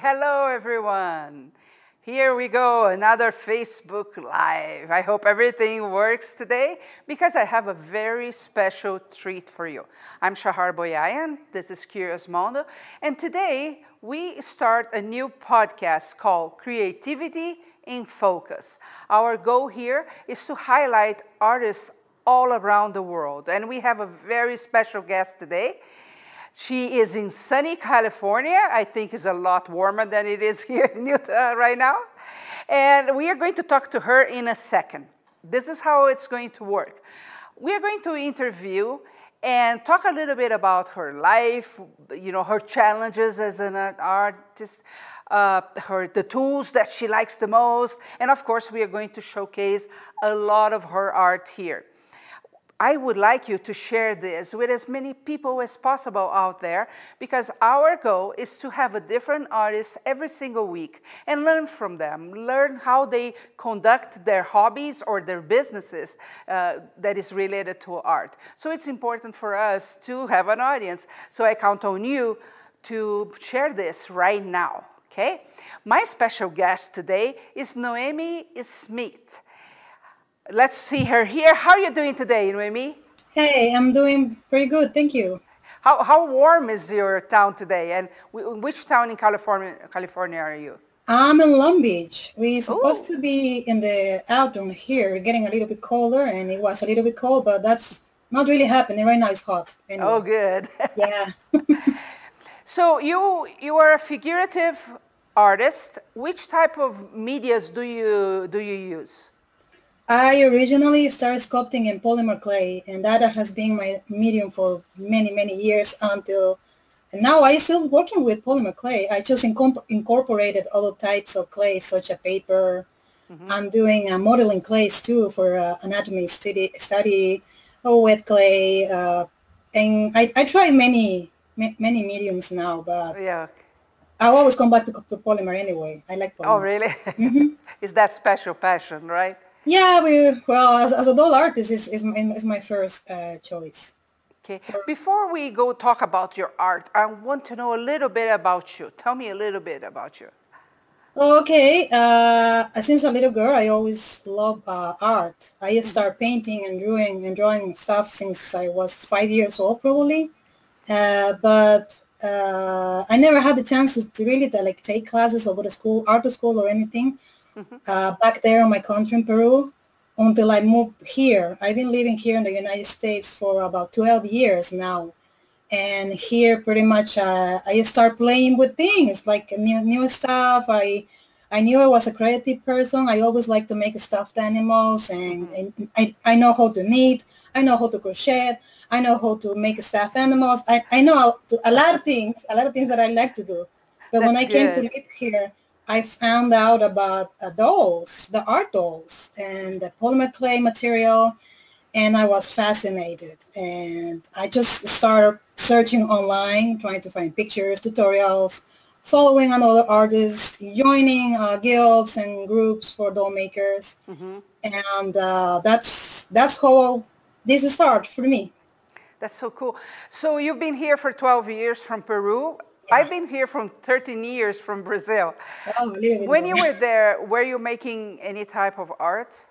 Hello, everyone. Here we go, another Facebook Live. I hope everything works today because I have a very special treat for you. I'm Shahar Boyayan, this is Curious Mondo, and today we start a new podcast called Creativity in Focus. Our goal here is to highlight artists all around the world, and we have a very special guest today. She is in sunny California. I think it's a lot warmer than it is here in Utah right now. And we are going to talk to her in a second. This is how it's going to work. We are going to interview and talk a little bit about her life, you know, her challenges as an artist, uh, her the tools that she likes the most, and of course, we are going to showcase a lot of her art here. I would like you to share this with as many people as possible out there because our goal is to have a different artist every single week and learn from them, learn how they conduct their hobbies or their businesses uh, that is related to art. So it's important for us to have an audience. So I count on you to share this right now. Okay? My special guest today is Noemi Smith. Let's see her here. How are you doing today, Noemi? Hey, I'm doing pretty good. Thank you. How, how warm is your town today? And which town in California, California are you? I'm in Long Beach. We're supposed Ooh. to be in the autumn here, getting a little bit colder, and it was a little bit cold, but that's not really happening right now. It's hot. Anyway. Oh, good. Yeah. so you you are a figurative artist. Which type of medias do you do you use? I originally started sculpting in polymer clay, and that has been my medium for many, many years until now I still working with polymer clay. I just incorporated other types of clay, such as paper. Mm-hmm. I'm doing uh, modeling clays too for uh, anatomy study, study oh, wet clay. Uh, and I, I try many, many mediums now, but yeah. I always come back to, to polymer anyway. I like oh, polymer. Oh, really? Mm-hmm. Is that special passion, right? Yeah, we well as, as a doll artist is is, is my first uh, choice. Okay. Before we go talk about your art, I want to know a little bit about you. Tell me a little bit about you. Okay. Uh, since a little girl, I always love uh, art. I mm-hmm. started painting and drawing and drawing stuff since I was five years old, probably. Uh, but uh, I never had the chance to, to really to, like take classes or go to school, art school or anything mm-hmm. uh, back there in my country in Peru until I moved here. I've been living here in the United States for about 12 years now. And here pretty much uh, I start playing with things like new, new stuff. I I knew I was a creative person. I always like to make stuffed animals and, mm-hmm. and I, I know how to knit. I know how to crochet. I know how to make stuffed animals. I, I know a lot of things, a lot of things that I like to do. But That's when I good. came to live here, I found out about uh, dolls, the art dolls, and the polymer clay material, and I was fascinated. And I just started searching online, trying to find pictures, tutorials, following another artists, joining uh, guilds and groups for doll makers, mm-hmm. and uh, that's that's how this started for me. That's so cool. So you've been here for 12 years from Peru. I've been here from 13 years from Brazil. Oh, when you were there, were you making any type of art?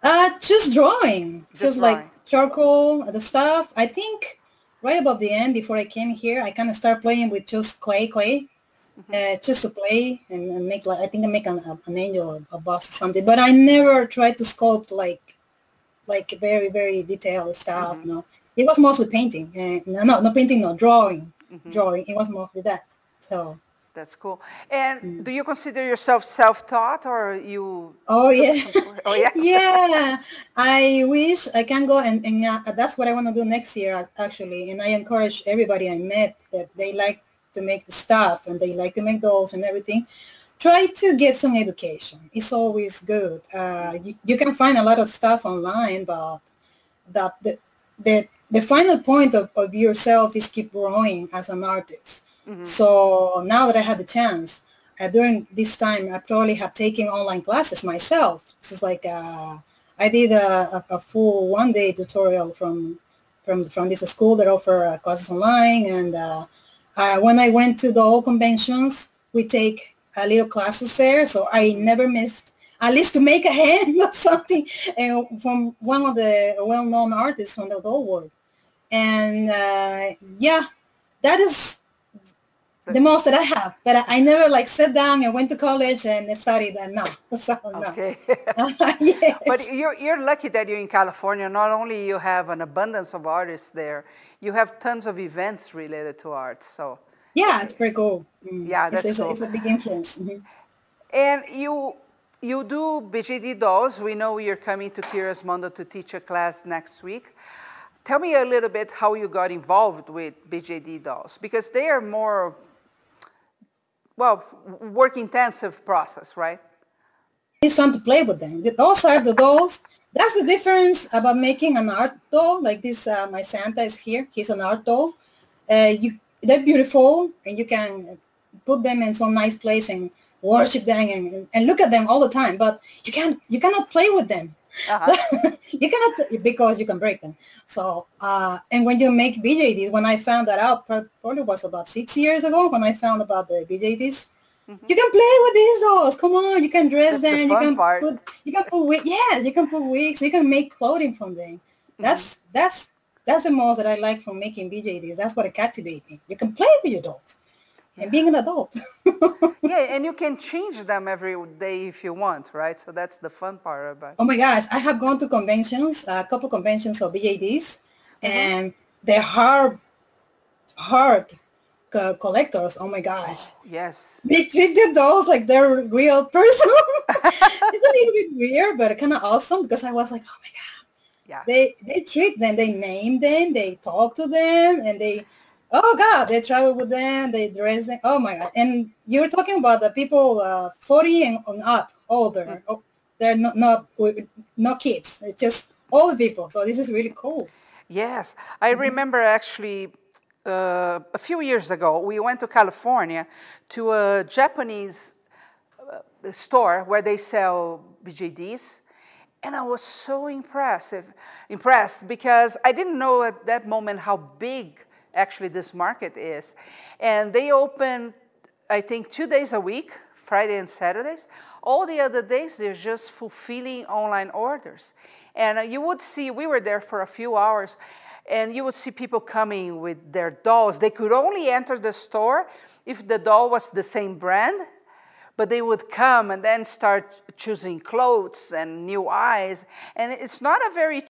Uh, just drawing, just, just drawing. like charcoal, the stuff. I think right above the end, before I came here, I kind of start playing with just clay, clay, mm-hmm. uh, just to play and, and, make like I think I make an, an angel or a boss or something. But I never tried to sculpt like like very very detailed stuff. Mm-hmm. No, it was mostly painting. Uh, no, no painting, no drawing mm-hmm. drawing. It was mostly that. So that's cool. And mm. do you consider yourself self-taught or you? Oh yeah. oh yeah. yeah. I wish I can go and, and uh, that's what I want to do next year actually. And I encourage everybody I met that they like to make the stuff and they like to make dolls and everything. Try to get some education. It's always good. Uh, you, you, can find a lot of stuff online, but that the, the the final point of, of yourself is keep growing as an artist. Mm-hmm. So now that I had the chance, uh, during this time, I probably have taken online classes myself. This is like uh, I did a, a, full one day tutorial from from from this school that offer uh, classes online. And uh, when I went to the all conventions, we take a little classes there. So I never missed at least to make a hand or something and from one of the well-known artists from the doll world. And uh, yeah, that is the most that I have. But I, I, never like sat down and went to college and studied that. No, so no. Okay. yes. But you're you're lucky that you're in California. Not only you have an abundance of artists there, you have tons of events related to art. So yeah, it's pretty cool. Mm. Yeah, that's it's, cool. It's a, it's a big influence. Mm-hmm. And you you do BJD dolls. We know you're coming to Curious Mondo to teach a class next week. Tell me a little bit how you got involved with BJD dolls because they are more, well, work intensive process, right? It's fun to play with them. Those are the dolls. That's the difference about making an art doll. Like this, uh, my Santa is here. He's an art doll. Uh, you, they're beautiful, and you can put them in some nice place and worship them and, and look at them all the time. But you can't, you cannot play with them uh-huh. you cannot because you can break them. So uh, and when you make BJDs, when I found that out, probably was about six years ago when I found about the BJDs. Mm-hmm. You can play with these dolls. Come on, you can dress That's them. The you can part. put you can put wigs. Yeah, you can put wigs. You can make clothing from them. That's mm-hmm. that's that's the most that I like from making BJDs. That's what captivates me. You can play with your dolls and being an adult. yeah, and you can change them every day if you want, right? So that's the fun part about. Oh my gosh, I have gone to conventions, a couple conventions of BJDs, mm-hmm. and they're hard, hard uh, collectors. Oh my gosh. Yes. They treated those like they're real person. it's a little bit weird, but kind of awesome because I was like, oh my god. Yeah. They they treat them, they name them, they talk to them, and they Oh God, they travel with them, they dress them. Oh my God! And you're talking about the people uh, 40 and on up, older. Mm. Oh, they're not not not kids. It's just old people. So this is really cool. Yes, I mm-hmm. remember actually uh, a few years ago we went to California to a Japanese uh, store where they sell BJDs. And I was so impressive, impressed because I didn't know at that moment how big actually this market is. And they open, I think, two days a week, Friday and Saturdays. All the other days, they're just fulfilling online orders. And uh, you would see, we were there for a few hours, and you would see people coming with their dolls. They could only enter the store if the doll was the same brand, but they would come and then start choosing clothes and new eyes. And it's not a very